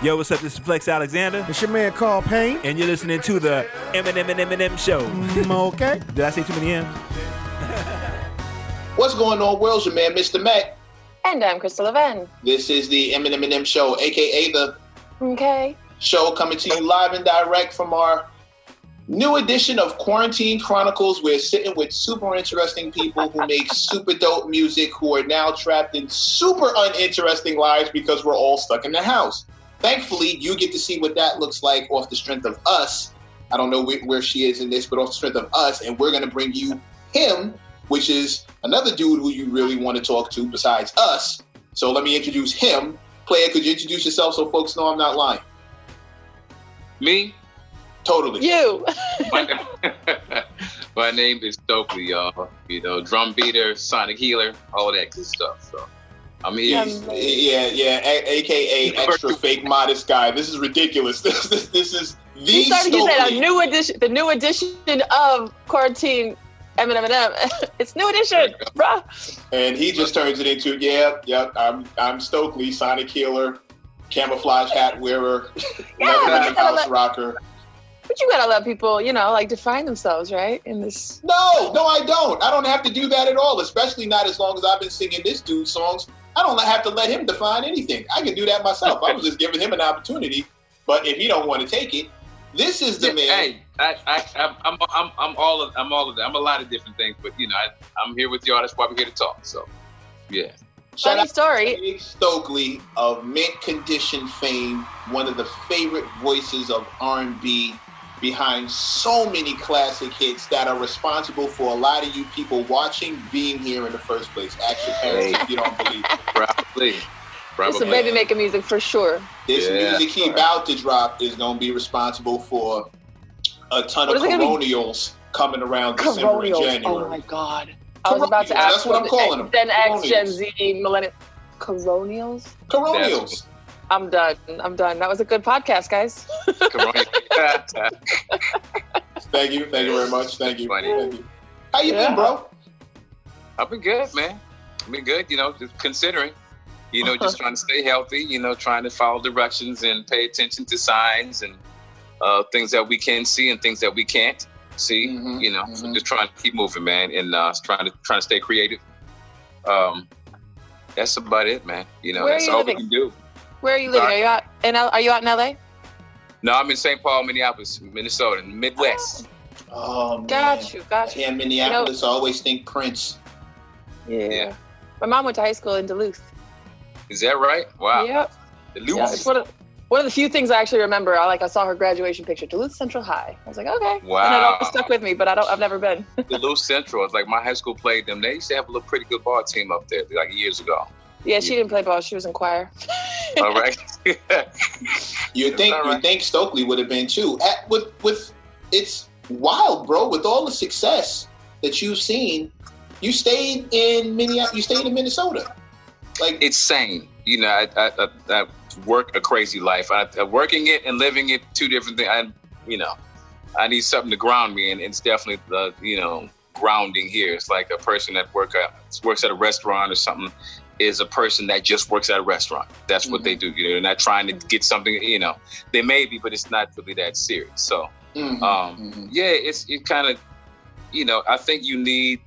Yo, what's up? This is Flex Alexander, It's your man Carl Payne. and you're listening to the Eminem and Eminem Show. Mm, okay. Did I say too many M's? What's going on, world? Your man, Mr. Mecc. And I'm Crystal Lavenne. This is the Eminem and M Show, aka the Okay. show coming to you live and direct from our new edition of Quarantine Chronicles. We're sitting with super interesting people who make super dope music who are now trapped in super uninteresting lives because we're all stuck in the house. Thankfully, you get to see what that looks like off the strength of us. I don't know where, where she is in this, but off the strength of us, and we're going to bring you him, which is another dude who you really want to talk to besides us. So let me introduce him. Player, could you introduce yourself so folks know I'm not lying? Me? Totally. You. My, my name is Stokley, y'all. You know, drum beater, sonic healer, all that good stuff. So I'm here. Um, Yeah, yeah, a- aka extra fake modest guy. This is ridiculous. This, this, this is the you started to say a new edition, the new edition of Quarantine Eminem and M. It's new edition, bruh. and he just turns it into, yeah, yeah, I'm I'm Stokley, Sonic Healer, camouflage hat wearer, Yeah, Never but in you house let- rocker. But you gotta let people, you know, like define themselves, right? In this. No, no, I don't. I don't have to do that at all, especially not as long as I've been singing this dude's songs. I don't have to let him define anything. I can do that myself. I was just giving him an opportunity. But if he don't want to take it, this is the Yeah, man. Hey, I, I, I'm, I'm, I'm, I'm all of, I'm all of that. I'm a lot of different things, but you know, I, I'm here with y'all. That's why we're here to talk. So, yeah. Shout Funny out story. to Stokley of Mint Condition fame, one of the favorite voices of R&B, behind so many classic hits that are responsible for a lot of you people watching being here in the first place. Ask your parents if you don't believe it. Probably. It's Probably. a baby making music for sure. This Yeah. music he about to drop is going to be responsible for a ton What of is it gonna be? coronials coming around December and January. Oh my god. I was about to ask that's what I'm calling them. Gen X, Gen Z, Millennial. Coronials? Coronials. I'm done. I'm done. That was a good podcast, guys. Corona. Thank you. Thank you very much. Thank you. Funny. Thank you. How you Yeah. been, bro? I've been good, man. I've been good. You know, just considering. You know, Uh-huh. just trying to stay healthy. You know, trying to follow directions and pay attention to signs and uh, things that we can see and things that we can't see. Mhm, You know, so mhm. just trying to keep moving, man, and uh, trying to trying to stay creative. Um, that's about it, man. You know, Where that's all living? we can do. Where are you living? Are you out in L- Are you out in LA? No, I'm in St. Paul, Minneapolis, Minnesota, in the Midwest. Oh, man. Got you. Got you. Here in Minneapolis, I always think Prince. Yeah. My mom went to high school in Duluth. Is that right? Wow. Yep. The Yeah, it's one of, one of the few things I actually remember. I like I saw her graduation picture, Duluth Central High. I was like, okay. And it Wow. always stuck with me, but I don't. I've never been. Duluth Central. It's like my high school played them. They used to have a little pretty good ball team up there, like years ago. Yeah, she didn't play ball. She was in choir. All right. You think All you think Stokley would have been too. At, with with it's wild, bro. With all the success that you've seen, you stayed in Minneapolis. You stayed in Minnesota. Like it's sane. You know, I, I, I, I work a crazy life. I, I working it and living it two different things. I, you know, I need something to ground me, and it's definitely the you know grounding here. It's like a person that work at, works at a restaurant or something is a person that just works at a restaurant. That's what they do. You know, they're not trying to get something. You know, they may be, but it's not really that serious. So. mhm, Um, mhm. yeah, it's it kind of, you know, I think you need.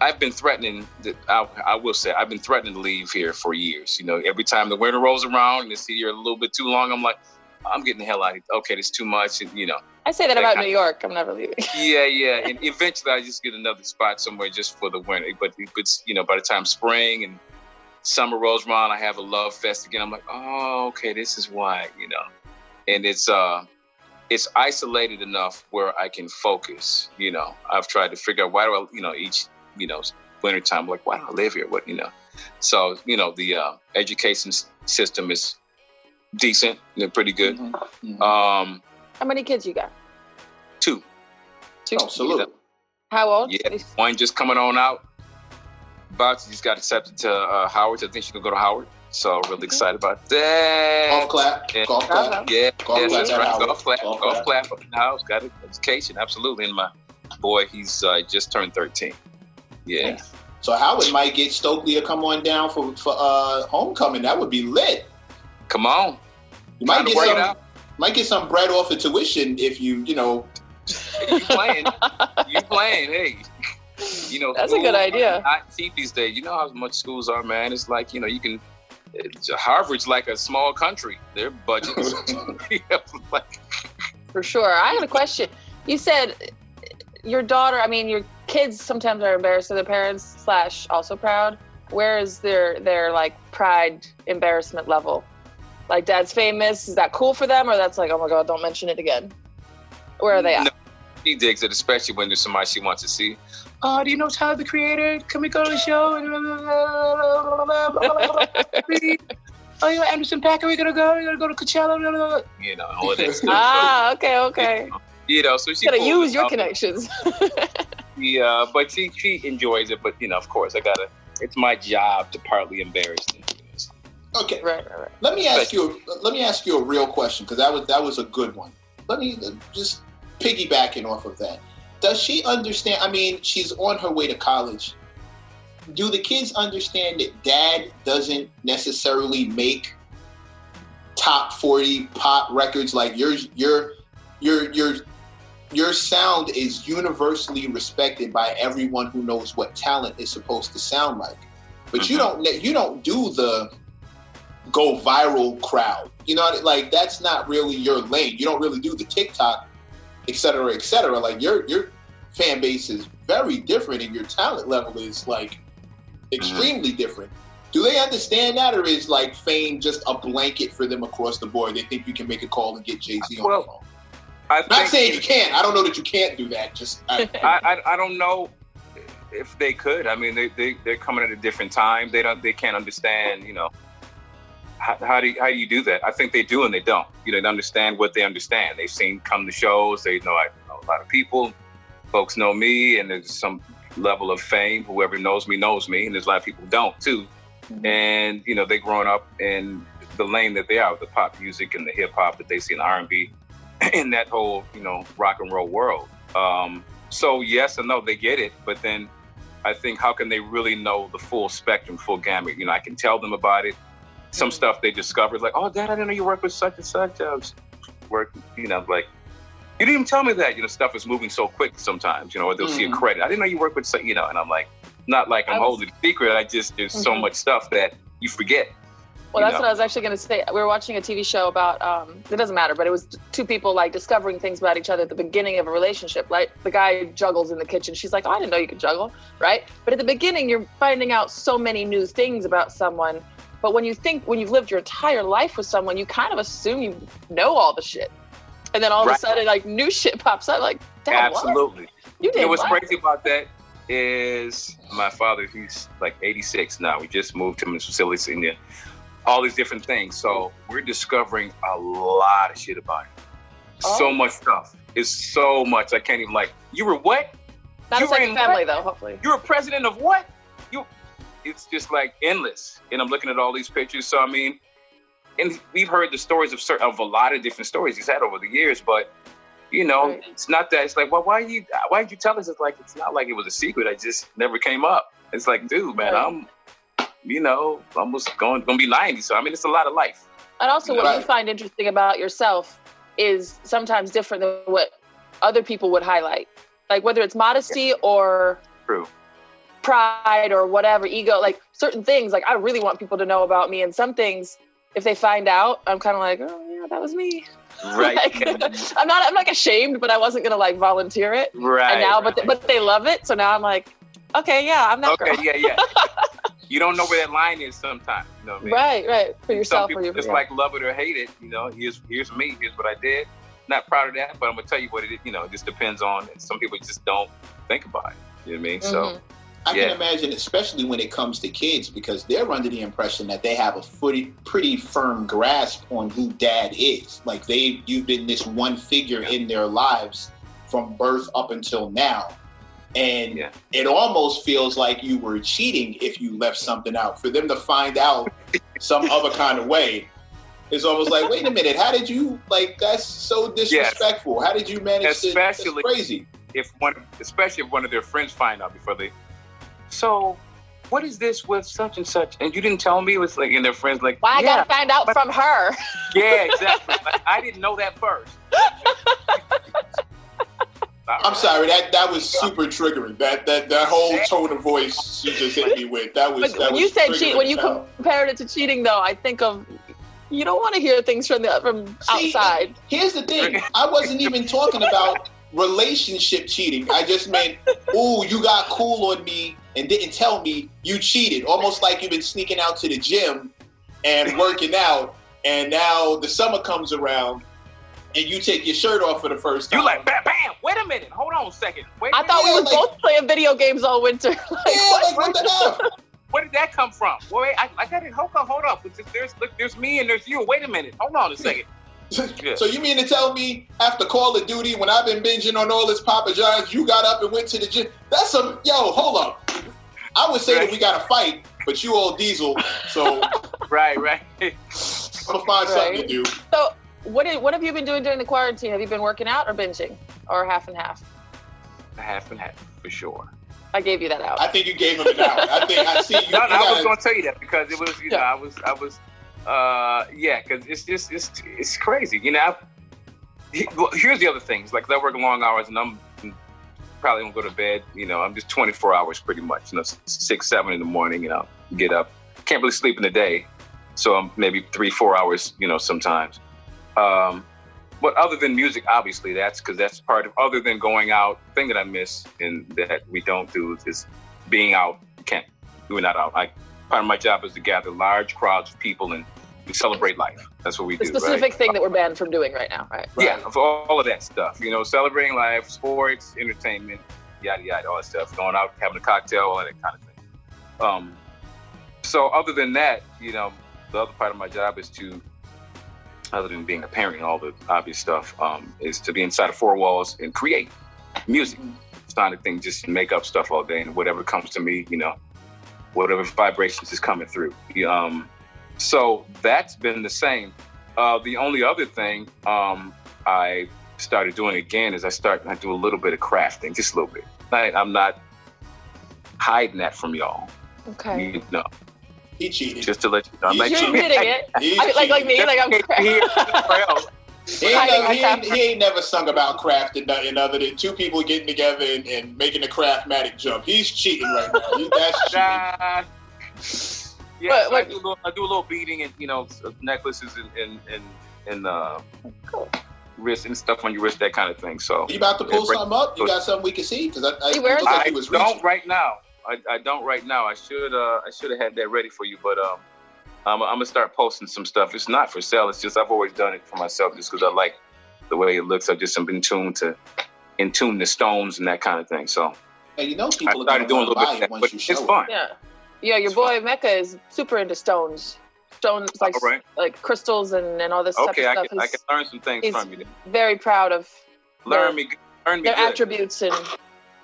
I've been threatening. That I, I will say I've been threatening to leave here for years. You know, every time the winter rolls around and it's here a little bit too long, I'm like, I'm getting the hell out. of here. Okay, it's too much, and you know, I say that about New York. I'm never leaving. yeah, yeah. And eventually, I just get another spot somewhere just for the winter. But but you know, by the time spring and summer rolls around, I have a love fest again. I'm like, oh, okay, this is why, you know. And it's uh, it's isolated enough where I can focus. You know, I've tried to figure out why do I, you know, each you know winter time, like why do I live here? What you know? So you know, the uh, education s- system is decent. They're pretty good. Mhm, mhm. Um, How many kids you got? two. Two. oh, salute. How old? Yeah. One just coming on out. About just got accepted to uh, Howard. I think she's gonna go to Howard. So really excited about that. Golf clap. Yeah. Golf clap. Yeah, Golf yes, clap that's right. Golf clap, Golf golf, clap. clap up in the house. Got it. Education, absolutely. And my boy, he's uh, just turned thirteen. Yeah, Nice. So Howard might get Stokley to come on down for for uh, homecoming. That would be lit. come on. You might get some, might get some bread off of tuition if you, you know, you playing, you playing. Hey, you know That's a good idea. Not cheap these days. You know how much schools are, man. It's like you know you can. Eh, Harvard's like a small country. Their budgets, like For sure. I got a question. You said eh, your daughter, I mean, your kids sometimes are embarrassed of their parents slash also proud. Where is their their like pride embarrassment level? Like dad's famous, is that cool for them, or that's like, oh my god, don't mention it again? Where are they at? No, she digs it, especially when there's somebody she wants to see. Oh, do you know Tyler the Creator? Can we go to the show? oh, you know Anderson Paak? Are We're gonna go. We're gonna go to Coachella. You know all of that stuff. ah, okay, okay. You know, so she You gotta use your connections. Yeah, but she she enjoys it. But you know, of course, I gotta. It's my job to partly embarrass them. okay. right, right, right. Let me ask you. Let me ask you a real question because that was that was a good one. Let me uh, just piggybacking off of that. Does she understand? I mean, she's on her way to college. Do the kids understand that dad doesn't necessarily make top forty pop records like your your your your your sound is universally respected by everyone who knows what talent is supposed to sound like. But you mm-hmm. don't you don't do the go viral crowd. You know, like that's not really your lane. You don't really do the TikTok, et cetera, et cetera. Like your your fan base is very different, and your talent level is like mm-hmm. extremely different. Do they understand that, or is like fame just a blanket for them across the board? They think you can make a call and get Jay Z on Well, the phone. I'm Not saying you can't. I don't know that you can't do that. Just I, I, I I don't know if they could. I mean, they they they're coming at a different time. They don't they can't understand. You know, how, how do you, how do you do that? I think they do and they don't. You know, they understand what they understand. They've seen come to shows. They know I know a lot of people. Folks know me, and there's some level of fame. Whoever knows me knows me, and there's a lot of people who don't too. And you know, they growing up in the lane that they are, the pop music and the hip hop that they see in R and B, in that whole you know rock and roll world. Um, so yes and no, they get it, but then I think how can they really know the full spectrum, full gamut? You know, I can tell them about it. Some stuff they discovered, like, oh, Dad, I didn't know you work with such and such. I was work, you know, like you didn't even tell me that. You know, stuff is moving so quick sometimes. You know, or they'll see a Mhm. credit. I didn't know you work with, such, you know, and I'm like, not like I'm was- holding a secret. I just there's so Mhm. much stuff that you forget. Well, you that's know? what I was actually going to say. We were watching a TV show about, um, it doesn't matter, but it was two people like discovering things about each other at the beginning of a relationship. Like the guy juggles in the kitchen. She's like, oh, I didn't know you could juggle, right? But at the beginning, you're finding out so many new things about someone. But when you think, when you've lived your entire life with someone, you kind of assume you know all the shit. And then all of a sudden, like new shit pops up. Like, Dad, what? Absolutely. You You did know what's what? crazy about that is my father. He's like 86 now. We just moved him in facilities in there. All these different things. So we're discovering a lot of shit about him. So Oh. much stuff. It's so much. I can't even like. You were what? Not you a second family, what? though, hopefully. You're a president of what? You. It's just like endless. And I'm looking at all these pictures. So I mean, and we've heard the stories of certain of a lot of different stories he's had over the years, but. You know, Right. it's not that. It's like, well, why you? Why did you tell us? It's like it's not like it was a secret. I just never came up. It's like, dude, man, Right. I'm, you know, almost going gonna be ninety. So I mean, it's a lot of life. And also, what you find interesting about yourself is sometimes different than what other people would highlight. Like whether it's modesty or True. Pride or whatever, ego, like certain things. Like I really want people to know about me, and some things, if they find out, I'm kind of like, oh yeah, that was me. Right. Like, I'm not. I'm like ashamed, but I wasn't gonna like volunteer it. right. and now, but right. but they love it, so now I'm like, okay, yeah, I'm that okay, girl. yeah, yeah. you don't know where that line is sometimes. You know what I mean? Right, right. For yourself, people or your just yeah. like love it or hate it. You know, here's here's me. Here's what I did. Not proud of that, but I'm gonna tell you what it is. You know, it just depends on. Some people just don't think about it. You know what I mean? Mhm. So I Yeah. can imagine, especially when it comes to kids, because they're under the impression that they have a pretty, pretty firm grasp on who dad is. Like they, you've been this one figure in their lives from birth up until now, and Yeah. it almost feels like you were cheating if you left something out. For them to find out some other kind of way, it's almost like, wait a minute, how did you like? That's so disrespectful. How did you manage to? That's Especially- crazy. if one, especially if one of their friends find out before they, so what is this with such and such? And you didn't tell me. It was like, and their friends like, Why I yeah, gotta find out but- from her? yeah, exactly. Like, I didn't know that first. I'm sorry, that that was super triggering. That that that whole tone of voice she just hit me with. That was But that when you said triggering cheat, when you as compared it to cheating, though, I think of you don't want to hear things from the from See, outside. Here's the thing. I wasn't even talking about relationship cheating. I just meant, ooh, you got cool on me and didn't tell me you cheated. Almost like you've been sneaking out to the gym and working out, and now the summer comes around and you take your shirt off for the first time. You like, bam, bam. Wait a minute. Hold on a second. Wait. a I thought we were like- both playing video games all winter. like, yeah, like what the F? Where did that come from? Wait, I, I got it. Hold up, hold up. There's, there's, look, there's me and there's you. Wait a minute. Hold on a second. Yeah. So you mean to tell me after Call of Duty, when I've been binging on all this Papa John's, you got up and went to the gym? That's some yo. Hold up. I would say that we got to fight, but you old Diesel, so right, right. I'm Right, right. gonna find something to do. So, what did, what have you been doing during the quarantine? Have you been working out or binging, or half and half? half and half for sure. I gave you that out. I think you gave him an out. I think I see you. No, you I was gotta- going to tell you that because it was, you know, I was, I was, uh, yeah, because it's just, it's, it's crazy. You know, I, well, here's the other things. Like, I work long hours and I'm probably won't go to bed. You know, I'm just 24 hours pretty much. You know, six, seven in the morning. You know, get up. Can't really sleep in the day, so I'm maybe three, four hours. You know, sometimes. Um, but other than music, obviously, that's because that's part of. Other than going out, thing that I miss and that we don't do is being out. Can't we're not out. I part of my job is to gather large crowds of people and celebrate life. That's what we the do. The specific right? thing that we're banned from doing right now, right? Yeah, of all, of that stuff. You know, celebrating life, sports, entertainment, yada yada, all that stuff. Going out, having a cocktail, all that kind of thing. Um, so other than that, you know, the other part of my job is to, other than being a parent and all the obvious stuff, um, is to be inside of four walls and create music. It's not a thing just make up stuff all day and whatever comes to me, you know, whatever vibrations is coming through. Um, so that's been the same. Uh, the only other thing um, I started doing again is I start I do a little bit of crafting, just a little bit. I, I'm not hiding that from y'all. Okay. You know, He cheated. just to let you know. I'm You're not cheating. admitting it. I mean, like like me, like I'm. Somewhere else. He ain't, hiding never, he, ain't, he ain't never sung about craft and nothing other than two people getting together and, and making a craftmatic jump. He's cheating right now. He, that's cheating. Nah. Yeah, But, so I, like- do a little, I do a little beading and you know necklaces and and and, and uh, wrist and stuff on your wrist, that kind of thing. So You about to pull Yeah, right. something up? You got something we can see? Because I, I He it wears looked like I he was don't reaching. right now. I, I don't right now. I should uh I should have had that ready for you, but um I'm, I'm gonna start posting some stuff. It's not for sale. It's just I've always done it for myself just because I like the way it looks. I just am in tune to in tune the stones and that kind of thing. So And you know people are started doing going a little bit of that, once but you it's it. fun. Yeah. Yeah, your It's boy Mecca is super into stones. Stones like All right. like crystals and, and all this stuff. Okay, I type of can I stuff. can learn some things he's- from you. Then. Very proud of Learn me, learn me their good. attributes and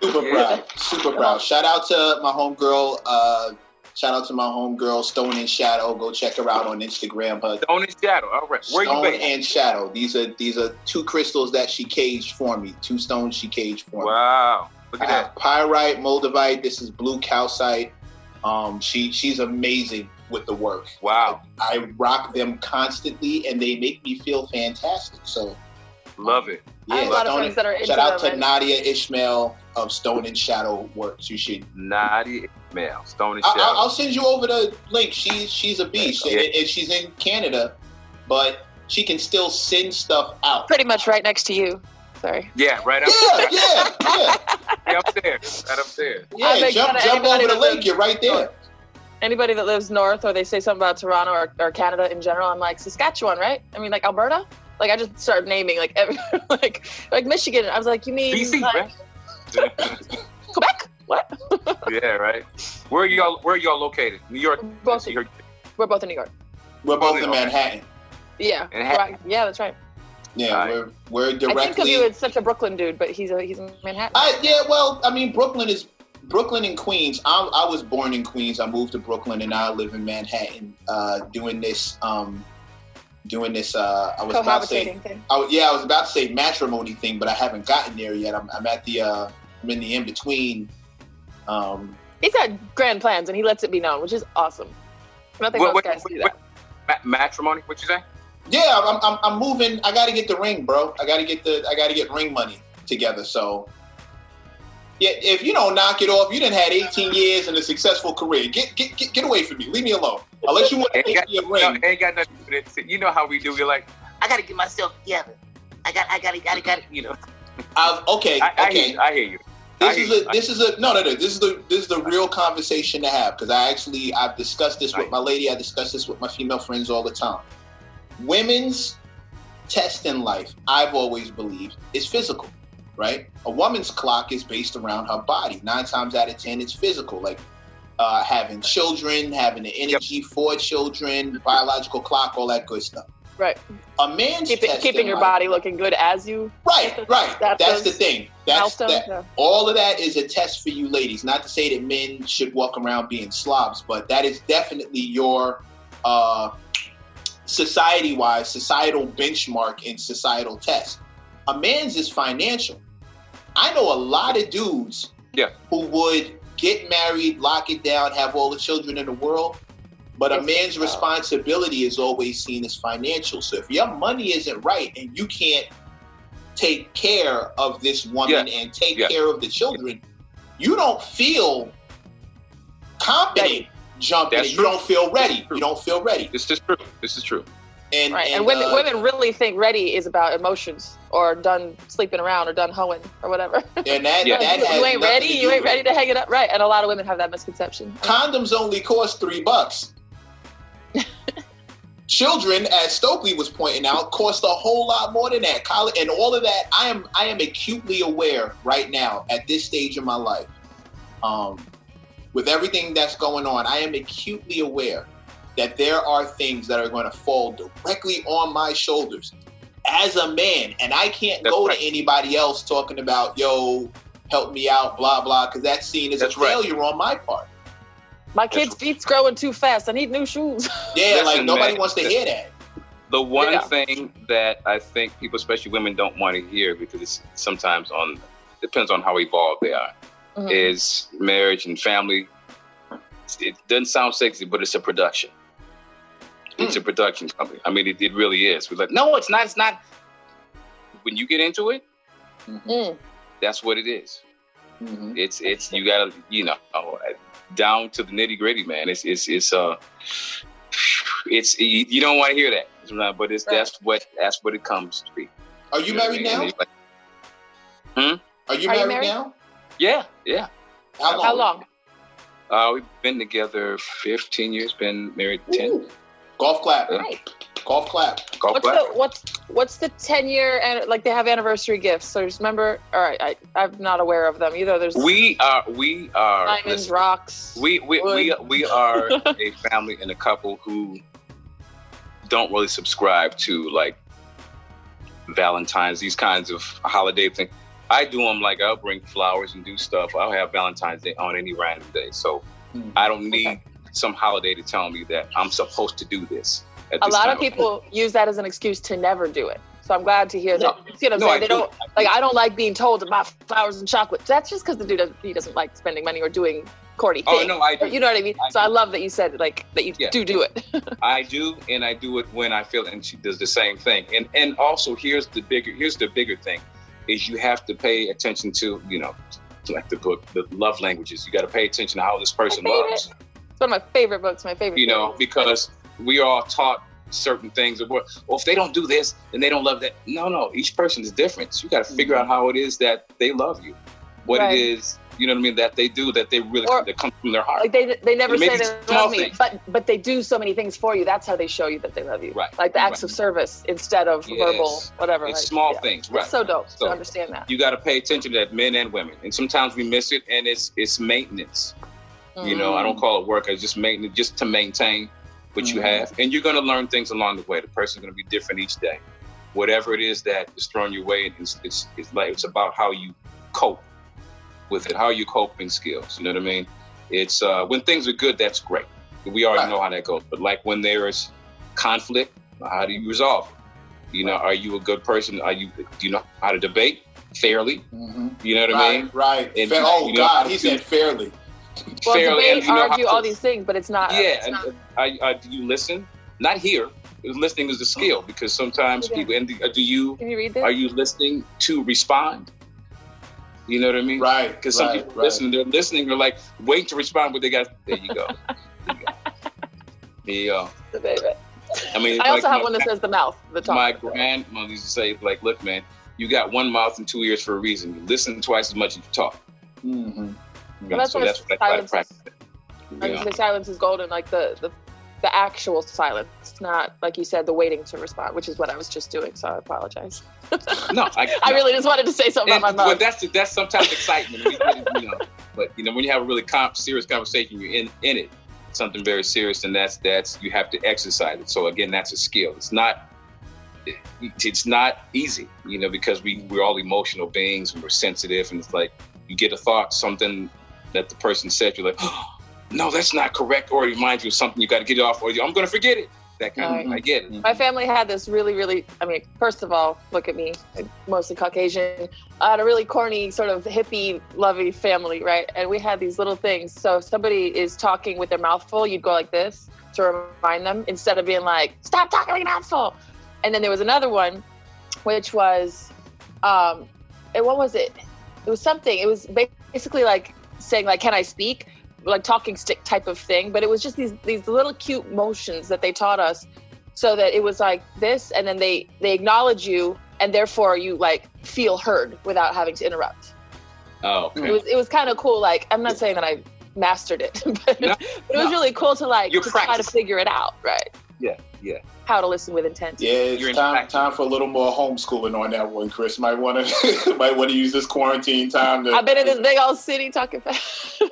Super Yeah. proud. Super proud. Shout out to my homegirl. Uh, shout out to my homegirl, Stone and Shadow. Go check her out on Instagram. Her Stone and shadow. All right, where you Stone based? and Shadow. These are these are two crystals that she caged for me. Two stones she caged for me. Wow, look I at that. have pyrite, moldavite. This is blue calcite. Um, she she's amazing with the work. Wow, I rock them constantly, and they make me feel fantastic. So love it. I have a lot of Stone friends that are into shout out them. to and- Nadia Ishmael of Stone and Shadow Works. You should. Nadia Mail, Stone and shadow. I'll, I'll send you over the link. She's she's a beast, Yeah. and, and she's in Canada, but she can still send stuff out. pretty much right next to you. Sorry. yeah, right up, Yeah, yeah, yeah, right up there, right up there. yeah. Jump, jump over the that link. You're right there. Anybody that lives north or they say something about Toronto or, or Canada in general, I'm like Saskatchewan, right? I mean, like Alberta. Like I just started naming like every, like like Michigan. I was like, you mean BC, like, right? Quebec? What? yeah, right. Where are y'all? Where are y'all located? New York. Both- New York. We're both in New York. We're both in Okay. Manhattan. Yeah. Manhattan. Right. Yeah, that's right. Yeah, Alright. we're we're directly. I think of you as such a Brooklyn dude, but he's a, he's in Manhattan. I, yeah, well, I mean, Brooklyn is Brooklyn and Queens. I, I was born in Queens. I moved to Brooklyn, and now I live in Manhattan. Uh, doing this, um, doing this. Uh, I was about to say, thing. I, yeah, I was about to say matrimony thing, but I haven't gotten there yet. I'm, I'm at the, uh, I'm in the in between. Um, He's got grand plans and he lets it be known, which is awesome. I don't think What- most what- do that. Ma- matrimony? What you say? Yeah, I'm, I'm, I'm moving. I got to get the ring, bro. I got to get the I got to get ring money together. So, yeah, if you don't knock it off, you didn't had 18 years and a successful career. Get get get, get away from me. Leave me alone. Unless you want to Ain't take got, me a no, ring. ain't got nothing to do with it. You know how we do. We're like, I gotta get myself together. I got, I gotta, gotta, gotta. You know. I've, okay, I, I, okay. hear, you. I hear you. This I is a you. this is a no no no this is the this is the real conversation to have because I actually I've discussed this with my lady I discuss this with my female friends all the time. Women's test in life I've always believed is physical, right? A woman's clock is based around her body. Nine times out of ten, it's physical, like uh, having children, having the energy for children, biological clock, all that good stuff. Right. A man's Keep it, keeping your life- body looking good as you right, right. That's That's the thing. That's that yeah. all of that is a test for you ladies. Not to say that men should walk around being slobs, but that is definitely your uh, society wise, societal benchmark and societal test. A man's is financial. I know a lot of dudes Yeah. who would get married, lock it down, have all the children in the world. But a man's responsibility is always seen as financial. So if your money isn't right and you can't take care of this woman and take Yeah. care of the children, you don't feel confident Ready. jumping. In. You don't feel ready. You don't feel ready. This is true. This is true. And Right. And, and, women uh, women really think ready is about emotions or done sleeping around or done hoeing or whatever. and that, Yeah. that you, you ain't ready. You ain't ready to hang it up. Right. And a lot of women have that misconception. Condoms only cost three bucks. Children, as Stokley was pointing out, cost a whole lot more than that. College and all of that. I am I am acutely aware right now at this stage of my life, um, with everything that's going on. I am acutely aware that there are things that are going to fall directly on my shoulders as a man, and I can't That's go right. to anybody else talking about yo, help me out, blah blah, because that scene is That's a right. failure on my part. My kid's feet's growing too fast. I need new shoes. Yeah, like nobody man, wants to hear that. The one Yeah. thing that I think people, especially women, don't want to hear because it's sometimes on depends on how evolved they are. Mhm. Is marriage and family. It doesn't sound sexy, but it's a production. It's Hmm. a production company. I mean, it, it really is. We're like, no, it's not. It's not. When you get into it, Mm. that's what it is. Mhm. It's it's you gotta you know down to the nitty gritty, man. It's it's it's uh it's you, you don't want to hear that, but it's Right. that's what that's what it comes to be. Are you know what I married now? it's like, Are you Are you married, married? now? yeah, yeah. How long? How long? Uh, we've been together 15 years. Been married 10. Ooh. Golf clap. Right. Golf clap. Golf What's clap. the what's what's the ten year and like they have anniversary gifts? So just remember. All right, I I'm not aware of them either. There's We are we are diamonds, listen, rocks. we we, we wood. we are a family and a couple who don't really subscribe to like Valentine's, these kinds of holiday things. I do them like I'll bring flowers and do stuff. I'll have Valentine's Day on any random day. So Hmm. I don't need Okay. Some holiday to tell me that I'm supposed to do this. a lot of people use that as an excuse to never do it. So I'm glad to hear that. No. You see what I'm No, saying? I they do. don't like. I don't like being told to buy flowers and chocolate. That's just because the dude doesn't, he doesn't like spending money or doing corny Oh things. no, I do. You know what I mean? I so I love that you said like that you Yeah. do do it. I do, and I do it when I feel it, and she does the same thing. And and also here's the bigger here's the bigger thing, is you have to pay attention to you know, like the book, the love languages. You got to pay attention to how this person loves. favorite. It's one of my favorite books. My favorite. You know, series. because we are all taught certain things. What, well, if they don't do this, then they don't love that. No, no, each person is different. So you got to figure mm-hmm. out how it is that they love you, what Right. it is. You know what I mean? That they do that they really Or- that comes from their heart. like they they never say they love me, things. but but they do so many things for you. That's how they show you that they love you. Right, Like the acts right. of service instead of verbal whatever. it's like, small yeah. things, It's right? so dope So- to understand that. you got to pay attention to that, men and women. And sometimes we miss it, and it's it's maintenance. You know, I don't call it work. It's just maintenance, just to maintain what you Mhm. have. And you're going to learn things along the way. The person's going to be different each day. Whatever it is that is thrown your way, it's, it's, it's like it's about how you cope with it, how are you coping skills. You know what I mean? It's uh, when things are good, that's great. We already Right. know how that goes. But like when there is conflict, how do you resolve it? You know, are you a good person? Are you do you know how to debate fairly? Mhm. You know what I mean? right. And, oh you know, God, he said fairly. Well, fairly, debate, you know argue, to- all these things, but it's not. Yeah, it's not- I, I, do you listen? Not here. Listening is a skill because sometimes Yeah. people. And do, do you can you read this? are you listening to respond? You know what I mean? Right. Because some right, people right. listen, they're listening, they're like wait to respond, but they got there you go. There you go. There you go. Debate it. I mean, I also like have my- one that says the mouth, the top. my grandmother used to say, like, look, man, you got one mouth and two ears for a reason. You listen twice as much as you talk. Mhm. Know, that's so why that's what I try silence practice. You Like know? the silence is golden, like the, the the actual silence, not like you said, the waiting to respond, which is what I was just doing. So I apologize. No, I, I really just wanted to say something And, about my well, mouth. that's that's sometimes excitement, you know. But you know, when you have a really comp, serious conversation, you're in in it, something very serious, and that's that's you have to exercise it. So again, that's a skill. It's not it, it's not easy, you know, because we we're all emotional beings and we're sensitive, and it's like you get a thought, something that the person said, you're like, oh, no, that's not correct, or it reminds you of something you got to get it off, or I'm going to forget it. That kind of, I get it. My family had this really, really, I mean, first of all, look at me, mostly Caucasian. I had a really corny, sort of hippie, lovey family, right? And we had these little things. So if somebody is talking with their mouth full, you'd go like this to remind them instead of being like, stop talking with your mouth full. And then there was another one, which was, um, and what was it? It was something. It was basically like saying, like, can I speak? like talking stick type of thing but it was just these these little cute motions that they taught us so that it was like this and then they they acknowledge you and therefore you like feel heard without having to interrupt Oh, it was it was kind of cool like i'm not saying that i mastered it but, No, but it was no. really cool to like You're to try to figure it out right Yeah, yeah. How to listen with intent Yeah, it's You're time time for a little more homeschooling on that one, Chris. Might want to might want to use this quarantine time to. I've been in this big old city talking fast.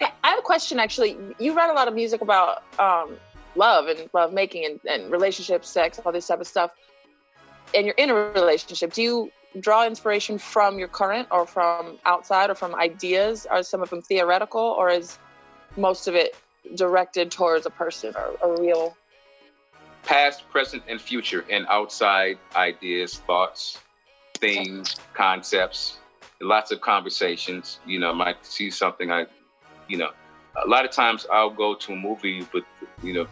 I have a question actually. You write a lot of music about um, love and love making and, and relationships, sex, all this type of stuff. And you're in a relationship. Do you draw inspiration from your current or from outside or from ideas? Are some of them theoretical or is most of it directed towards a person or a real? Past, present, and future, and outside ideas, thoughts, things, concepts, lots of conversations. You know, I might see something I, you know, a lot of times I'll go to a movie with, you know,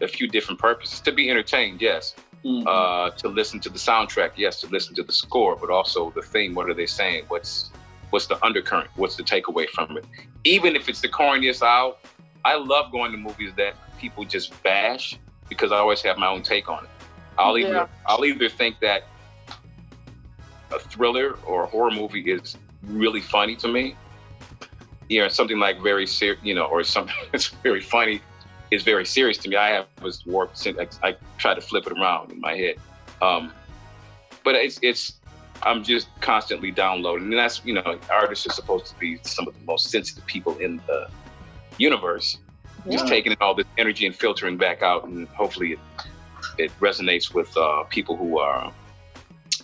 a few different purposes to be entertained, yes. Mhm. Uh, to listen to the soundtrack, yes. To listen to the score, but also the theme. What are they saying? What's what's the undercurrent? What's the takeaway from it? Even if it's the corniest out, I love going to movies that people just bash because I always have my own take on it. I'll either Yeah. I'll either think that a thriller or a horror movie is really funny to me. You know, something like very serious, you know, or something that's very funny is very serious to me. I have was warped. since- I, I try to flip it around in my head, um, but it's it's I'm just constantly downloading, and that's you know, artists are supposed to be some of the most sensitive people in the universe just Yeah. taking in all this energy and filtering back out, and hopefully it, it resonates with uh, people who are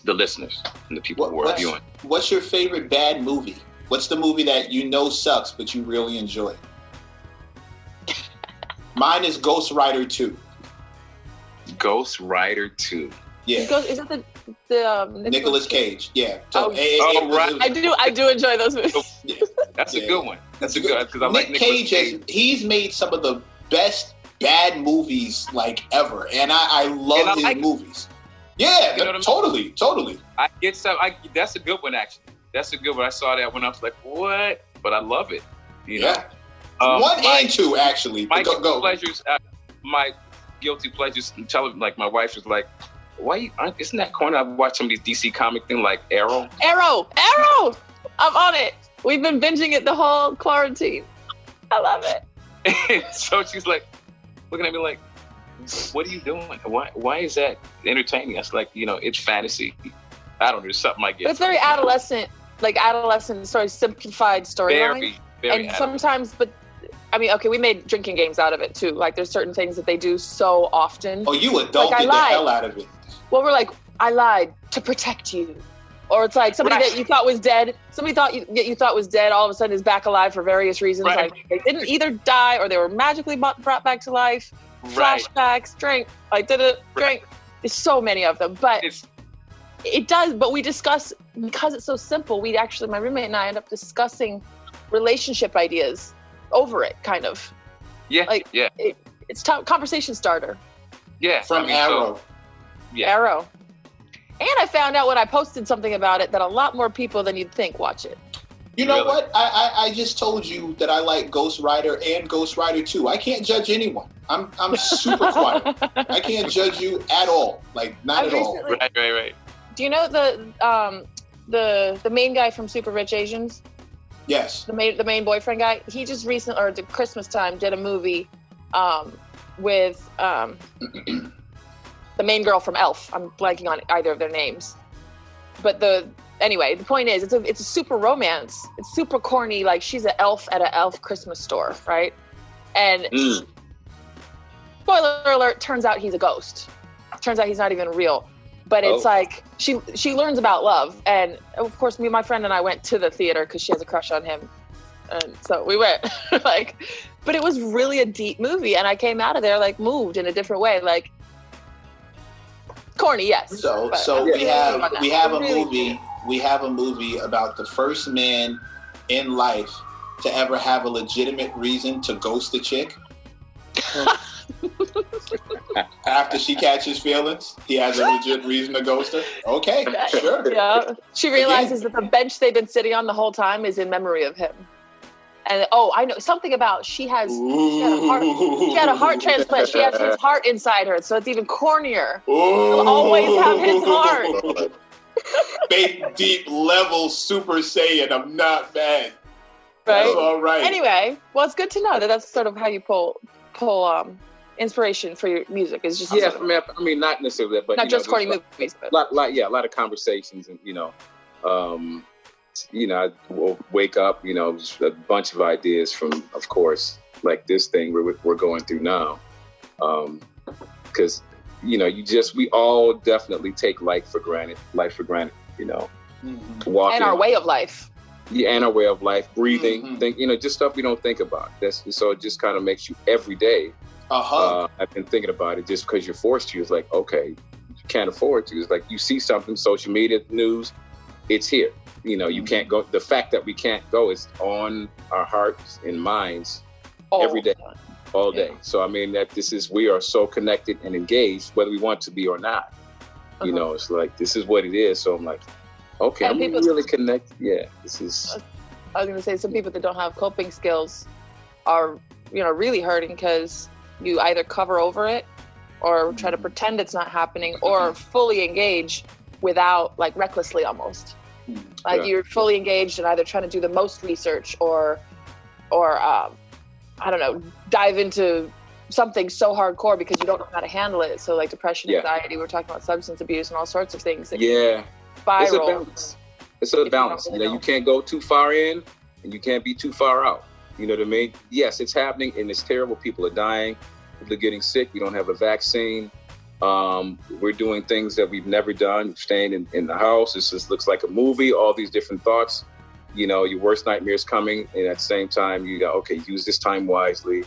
the listeners and the people What- who are what's- viewing. What's your favorite bad movie? What's the movie that you know sucks but you really enjoy? Mine is Ghost Rider 2. Ghost Rider Two. Yeah. Goes- Is it the the um, Nicolas Cage. Yeah. Oh. it- it- Oh, it right. I do I do enjoy those movies. That's Yeah. a good one. That's a good one because I like Nick Nicolas Cage, has, he's made some of the best bad movies like ever, and I, I love And I his like it. movies. Yeah, You know what I mean? totally, totally. I get some. I that's a good one actually. That's a good one. I saw that when I was like, what? But I love it. You know. Yeah, Um, one my- and two actually. my go, guilty go. pleasures. Uh, my guilty pleasures. and Tell like my wife was like, why? You, aren't- isn't that corny? I've watched some of these DC comic thing like Arrow. Arrow, Arrow. I'm on it. We've been binging it the whole quarantine. I love it. so she's like looking at me like, "What are you doing? Why? Why is that entertaining?" I was like, "You know, it's fantasy. I don't know. Something I get." It's very adolescent, like adolescent, sort of simplified storyline. Very, very. And sometimes, but I mean, okay, we made drinking games out of it too. Like there's certain things that they do so often. Oh, you adulted Like, I the lied. hell out of it. Well, we're like, I lied to protect you. Or it's like somebody Right. that you thought was dead, somebody thought you, that you thought was dead, all of a sudden is back alive for various reasons. Right. Like they didn't either die or they were magically brought brought back to life. right. Flashbacks, drink, I did it, drink. There's so many of them, but It's it does. But we discuss because it's so simple. We actually, my roommate and I, end up discussing relationship ideas over it, kind of. Yeah, Like- yeah, It's top conversation starter. yeah. From I mean, so- Arrow. yeah. Arrow. And I found out when I posted something about it that a lot more people than you'd think watch it. You know Really? what? I, I I just told you that I like Ghost Rider and Ghost Rider 2. I can't judge anyone. I'm I'm super quiet. I can't judge you at all. Like not I at all. recently- Right, right, right. Do you know the um the the main guy from Super Rich Asians? Yes. the main the main boyfriend guy he just recent or the christmas time did a movie um with um the main girl from elf. I'm blanking on either of their names. But the anyway the point is it's a it's a super romance. It's super corny. Like she's an elf at an elf christmas store right? And Mm. spoiler alert turns out he's a ghost. Turns out he's not even real. But it's Oh. like she she learns about love. And of course me and my friend and i went to the theater because she has a crush on him. And so we went. Like but it was really a deep movie. And i came out of there like moved in a different way. Like corny yes So so we have we have a movie we have a movie about the first man in life to ever have a legitimate reason to ghost a chick. After she catches feelings, he has a legit reason to ghost her. Okay, sure. yeah she realizes that the bench they've been sitting on the whole time is in memory of him and oh i know something about she has had a heart- she had a heart transplant she has his heart inside her so it's even cornier He'll always have his heart. Big, deep level Super Saiyan. I'm not bad. right That's all right. anyway well it's good to know that that's sort of how you pull pull um inspiration for your music is just Yeah, sort I of- mean, I mean, not necessarily that, but not know, just corny there's a movies but lot, lot, yeah, a lot of conversations, and you know, um, you know, I will wake up, you know, a bunch of ideas from, of course, like this thing we're we're going through now, because you know, you just we all definitely take life for granted, life for granted, you know, Mhm. walking, and our way of life yeah, and our way of life, breathing, Mhm. think, you know, just stuff we don't think about. That's so it just kind of makes you every day A hug. uh, I've been thinking about it just because you're forced to. It's like, okay, you can't afford to. It's like you see something, social media news, it's here. You know, you can't go. The fact that we can't go is on our hearts and minds all Every day. time. all day. So I mean, that this is we are so connected and engaged, whether we want to be or not. You Uh-huh. know, it's like this is what it is. So I'm like, okay, And I'm people- really connected. Yeah, this is. Uh, I was going to say some people that don't have coping skills are, you know, really hurting because you either cover over it or try to mm-hmm. pretend it's not happening mm-hmm. or fully engage without like recklessly almost. Like Yeah. you're fully engaged and either trying to do the most research or, or um, I don't know, dive into something so hardcore because you don't know how to handle it. So like depression, Yeah. anxiety, we're talking about substance abuse and all sorts of things that Yeah, spiral. it's a balance. It's a you balance. really you, know, know. you can't go too far in, and you can't be too far out. You know what I mean? Yes, it's happening, and it's terrible. People are dying. People are getting sick. We don't have a vaccine. Um, we're doing things that we've never done. Staying in, in the house. This just looks like a movie. All these different thoughts. You know, your worst nightmares coming, and at the same time, you got, okay, use this time wisely.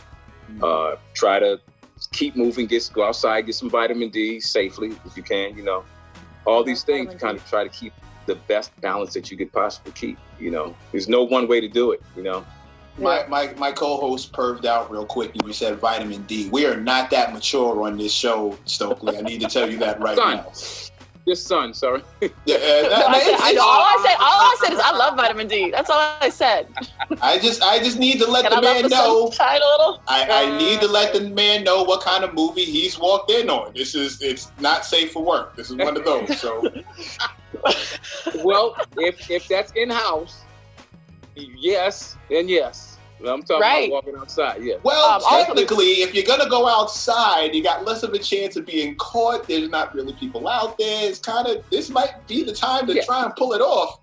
Uh, try to keep moving. Get go outside. Get some vitamin D safely if you can. You know, all these things kind of try to keep the best balance that you could possibly keep. You know, there's no one way to do it. You know, My, my my co-host perved out real quick. You said vitamin D. We are not that mature on this show, Stokley. I need to tell you that right Son. now. your son, sorry. Yeah, uh, No, I, said, I. All I said, all I said is I love vitamin D. That's all I said. I just I just need to let Can the I man the know. sunshine a little? I, I need to let the man know what kind of movie he's walked in on. This is it's not safe for work. This is one of those. So well, if if that's in house, yes, and yes. I'm talking Right. about walking outside. Yeah. well, Um, also- technically, if you're gonna go outside, you got less of a chance of being caught. There's not really people out there. It's kind of this might be the time to Yeah. try and pull it off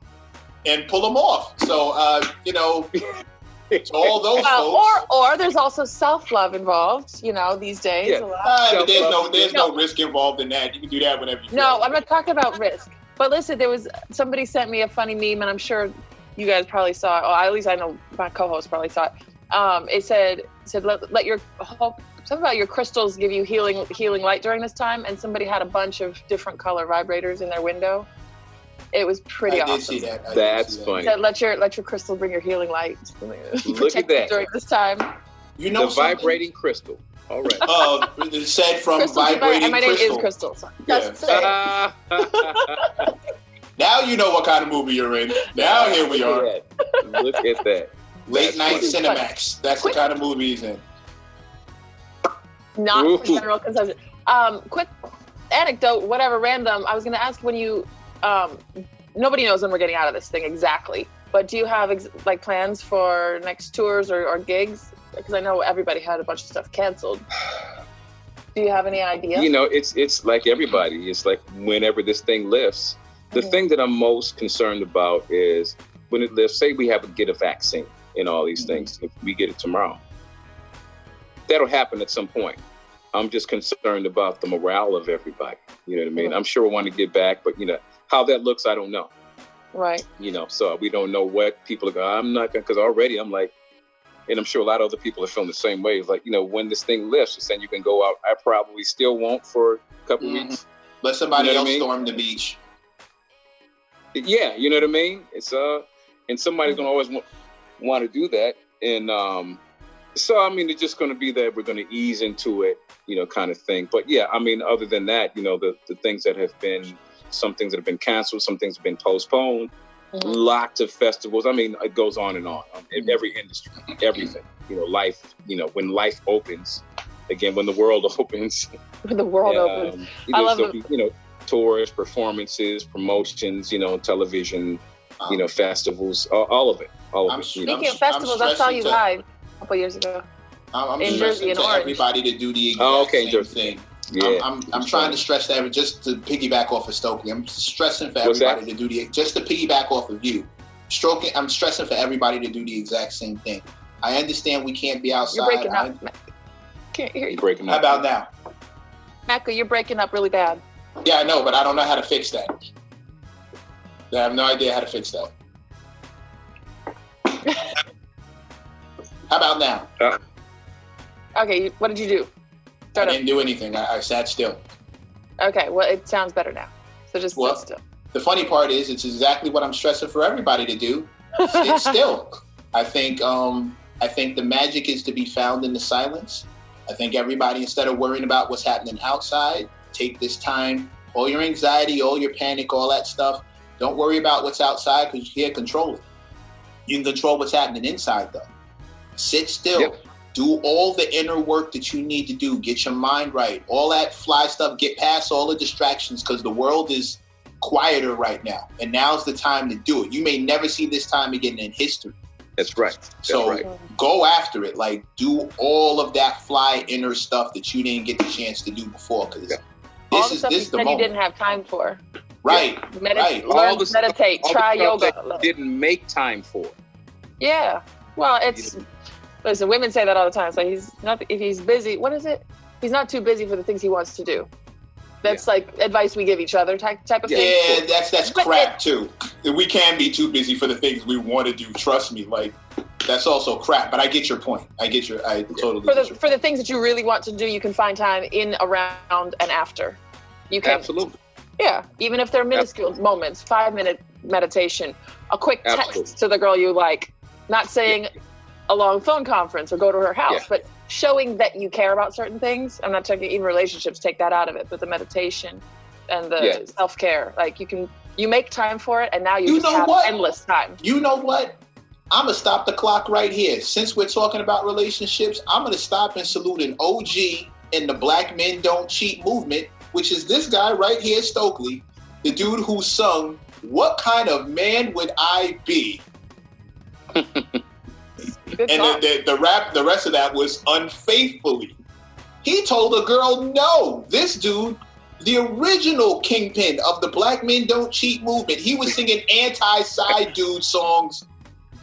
and pull them off. So uh, you know, all those Well, folks. or or there's also self love involved. You know, these days. Yeah. A lot. Uh, but there's no there's no risk involved in that. You can do that whenever you feel No, like I'm not talking about risk. But listen, there was somebody sent me a funny meme, and I'm sure you guys probably saw it. Or at least I know my co-host probably saw it. Um, it said said let, let your hope something about your crystals give you healing healing light during this time, and somebody had a bunch of different color vibrators in their window. It was pretty I awesome. did see that. I did That's see that. funny. Said, let your let your crystal bring your healing light. Look at that. during this time. You know the something? vibrating crystal. All right. Uh, it said from Crystal, and vibrating my name crystal. is Crystal. So Yeah. Just saying. Ah. Now you know what kind of movie you're in. Now here we are. Look at that. Look at that. Late That's night funny. Cinemax. That's the kind of movie he's in. not Ooh. for general consumption. Um, quick anecdote, whatever, random. I was going to ask when you, um, nobody knows when we're getting out of this thing exactly, but do you have ex- like plans for next tours or, or gigs? Because I know everybody had a bunch of stuff canceled. Do you have any idea? You know, it's it's like everybody. It's like whenever this thing lifts. The Mhm. thing that I'm most concerned about is when it lifts. Say we have to get a vaccine and all these things. If we get it tomorrow, that'll happen at some point. I'm just concerned about the morale of everybody. You know what I mean? Mhm. I'm sure we want to get back, but you know how that looks, I don't know. right. You know, so we don't know what people are going. I'm not going because already I'm like, and I'm sure a lot of other people are feeling the same way. It's like you know, when this thing lifts, you're saying you can go out. I probably still won't for a couple Mhm. weeks. Let somebody You know else I mean? storm the beach. Yeah, you know what I mean. It's uh, and somebody's gonna always want, want to do that, and um, so I mean, it's just gonna be that we're gonna ease into it, you know, kind of thing. But yeah, I mean, other than that, you know, the the things that have been, some things that have been canceled, some things have been postponed. Mhm. Lots of festivals. I mean, it goes on and on. Um, in every industry, everything. You know, life. You know, when life opens, again, when the world opens, When the world yeah, opens. um, you I love so, it. you know, tours, performances, promotions, you know, television, you know, um, festivals, all, all of it. All of I'm it. You know? Speaking I'm- of festivals, I'm I saw you to- live a couple years ago. I'm, I'm In stressing Jersey and to Orange. everybody to do the oh, exact Oh, okay, same Jersey. thing. Yeah. I'm, I'm, I'm trying to stress that just to piggyback off of Stokley. I'm stressing for What's everybody to do the just to piggyback off of you. Stroking. I'm stressing for everybody to do the exact same thing. I understand we can't be outside. You're outside. breaking I- up. Mac- Can't hear you. breaking up. how up. about now? Macca, you're breaking up really bad. Yeah, I know, but I don't know how to fix that. I have no idea how to fix that. how about now? Okay, what did you do? I Start up. didn't do anything. I, I sat still. Okay, well, it sounds better now. So just Well- sit still. The funny part is, it's exactly what I'm stressing for everybody to do. Sit still. I think um, I think the magic is to be found in the silence. I think everybody, instead of worrying about what's happening outside, take this time, all your anxiety, all your panic, all that stuff. Don't worry about what's outside because you can't control it. You can control what's happening inside, though. Sit still. Yep. Do all the inner work that you need to do. Get your mind right. All that fly stuff. Get past all the distractions because the world is quieter right now. And now's the time to do it. You may never see this time again in history. That's right. That's So right. go after it. Like do all of that fly inner stuff that you didn't get the chance to do before. Because Yeah. All the is stuff you said you didn't have time for. right. Medit- Right. Learn All the stuff- meditate. the Try stuff yoga. Didn't make time for. Yeah. Well, it's listen. Women say that all the time. So he's not if he's busy. What is it? He's not too busy for the things he wants to do. That's like advice we give each other type type of thing. Yeah, that's that's But crap too. We can be too busy for the things we want to do. Trust me, like that's also crap. But I get your point. I get your. I totally For get the your for the things that you really want to do, you can find time in, around, and after. You can. Absolutely. Yeah, even if they're minuscule moments, five minute meditation, a quick text Absolutely. to the girl you like, not saying a long phone conference or go to her house, Yeah. but showing that you care about certain things. I'm not talking even relationships, take that out of it, but the meditation and the Yeah. self care, like you can, you make time for it, and now you, You just know have what? endless time. You know what? I'm gonna stop the clock right here. Since we're talking about relationships, I'm gonna stop and salute an OG in the Black Men Don't Cheat movement, which is this guy right here, Stokley, the dude who sung "What Kind of Man Would I Be?" And the, the, the rap, the rest of that was unfaithfully. He told a girl, no, this dude, the original kingpin of the Black Men Don't Cheat movement, he was singing anti-side dude songs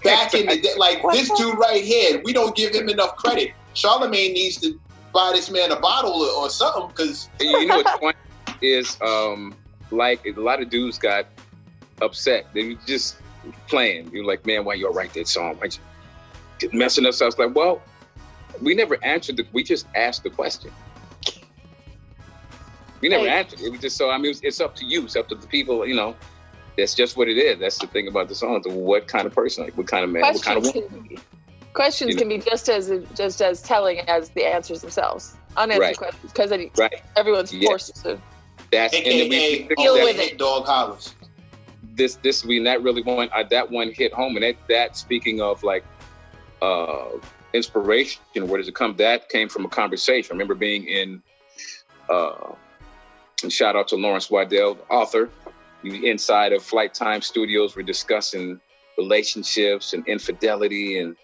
back in the day. Like this dude right here, we don't give him enough credit. Charlemagne needs to buy this man a bottle or, or something because you know what's funny is um like a lot of dudes got upset. They were just playing. You're like, man, why you all write that song? Why you messing us? I was like, well, we never answered the. We just asked the question. We never Hey. answered. It was just so. I mean, it's, it's up to you. It's up to the people. You know, that's just what it is. That's the thing about the song. What kind of person? Like, what kind of man? What kind of Questions woman? can be, questions You know. can be just as just as telling as the answers themselves. Unanswered Right. questions because Right. everyone's Yeah. forced to. That's and then AKA we, we Deal with hit it. dog hollers. this this we that really one uh, that one hit home and that that speaking of like uh inspiration where does it come that came from a conversation i remember being in uh and shout out to lawrence waddell the inside of flight time studios we're discussing relationships and infidelity and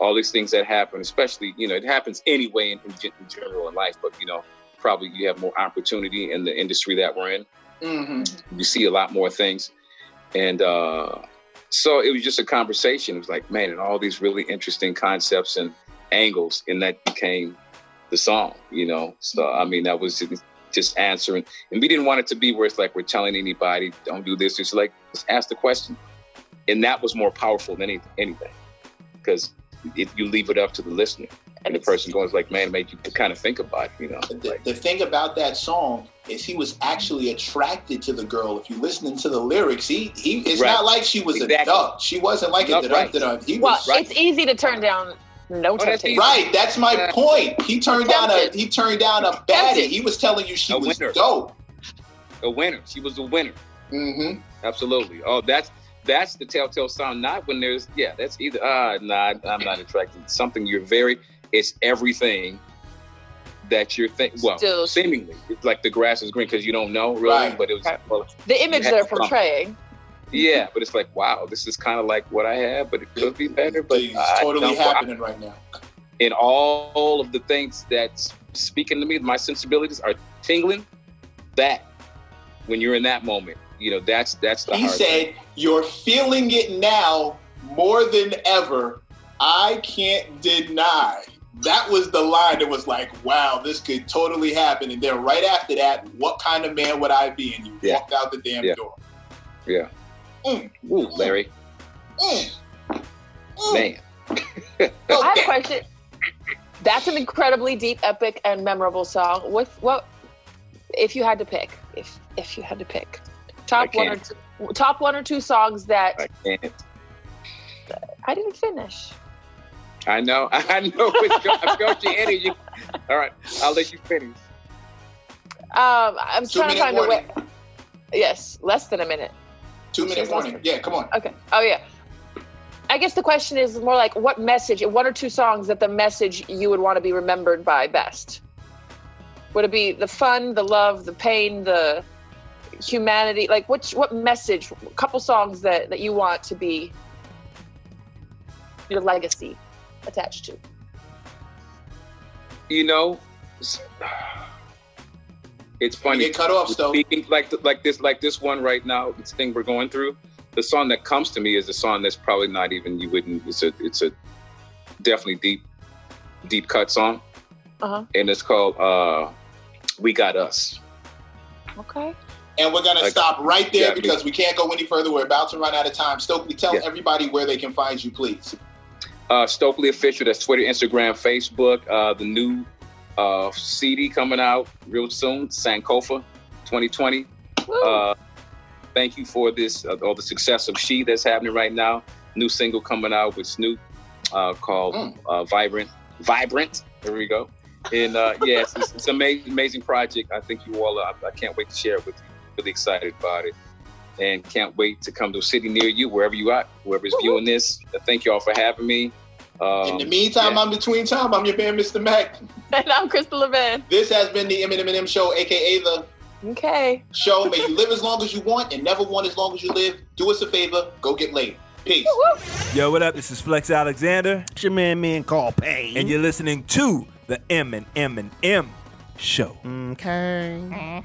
all these things that happen especially you know it happens anyway in, in, gen- in general in life but you know probably you have more opportunity in the industry that we're in hmm you see a lot more things. And uh, so it was just a conversation. It was like, man, and all these really interesting concepts and angles, and that became the song, you know. So I mean, that was just- just answering, and we didn't want it to be where it's like we're telling anybody, don't do this. It's like just ask the question, and that was more powerful than any, anything, because if you leave it up to the listener, and the person goes like, man, it made you kind of think about, it, you know, The, like, the thing about that song is he was actually attracted to the girl. If you listening to the lyrics, he he it's Right. not like she was Exactly. a duck. She wasn't like a No, duck. right. He Well, was Right. it's easy to turn down no that's temptation. right. That's my Yeah. point. He turned down a he turned down a baddie. He was telling you she A was winner. dope. a winner. She was a winner. Mm-hmm. Absolutely. Oh, that's that's the telltale sign. Not when there's yeah, that's either ah nah, I'm not attracted. Something you're very. It's everything that you're thinking. Well, Still- seemingly, it's like the grass is green because you don't know really. Right. But it was well, The image they're to come. portraying. Yeah. But it's like wow, this is kind of like what I have, but it could be better. But It's totally happening right now. And all of the things that's speaking to me, my sensibilities are tingling. That when you're in that moment, you know, that's that's the He hard thing. said, "You're feeling it now more than ever. I can't deny." That was the line that was like, "Wow, this could totally happen." And then right after that, what kind of man would I be? And you Yeah. walked out the damn Yeah. door. Yeah. Mm. Ooh, Larry, Mm. Mm. man. I have a question. That's an incredibly deep, epic, and memorable song. What what if you had to pick? If if you had to pick, top one or two, top one or two songs that I can't. I didn't finish. I know. I know. It's go- I'm going to edit you. All right. I'll let you finish. Um, I'm Two trying to minute find a way. Yes, less than a minute. Two minute warning. Yeah, come on. Okay. Oh yeah. I guess the question is more like what message, one or two songs that the message you would want to be remembered by best. Would it be the fun, the love, the pain, the humanity? Like which what message? A couple songs that that you want to be your legacy attached to. You know, it's, it's You funny. get cut off, though. Speaking like like this like this one right now, this thing we're going through. The song that comes to me is a song that's probably not even you wouldn't. It's a it's a definitely deep deep cut song, uh-huh. and it's called uh, "We Got Us." Okay. And we're gonna Like- stop right there Yeah, because we can't go any further. We're about to run out of time. Stokley, tell Yeah. everybody where they can find you, please. Uh, Stokley official. That's Twitter, Instagram, Facebook. Uh, the new uh, CD coming out real soon. Sankofa, 2020. Uh, thank you for this, uh, all the success of She that's happening right now. New single coming out with Snoop uh, called Mm. uh, Vibrant. Vibrant. There we go. And uh, yes, it's, it's an amazing, amazing project. I think you all, uh, I can't wait to share it with you. Really excited about it. And can't wait to come to a city near you, wherever you are, whoever's viewing this. Thank you all for having me. Um, In the meantime, yeah. I'm between time. I'm your man, Mr. Mecc. And I'm Crystal Lavenne. This has been the M+M+M Show, aka the Okay. show. May you live as long as you want and never want as long as you live. Do us a favor, go get laid. Peace. Yo, what up? This is Flex Alexander, It's your man, man called Pain. and you're listening to the M and M and M show. okay.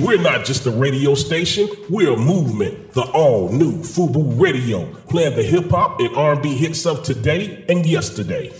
We're not just a radio station, we're a movement. The all new FUBU Radio, playing the hip hop and R&B hits of today and yesterday.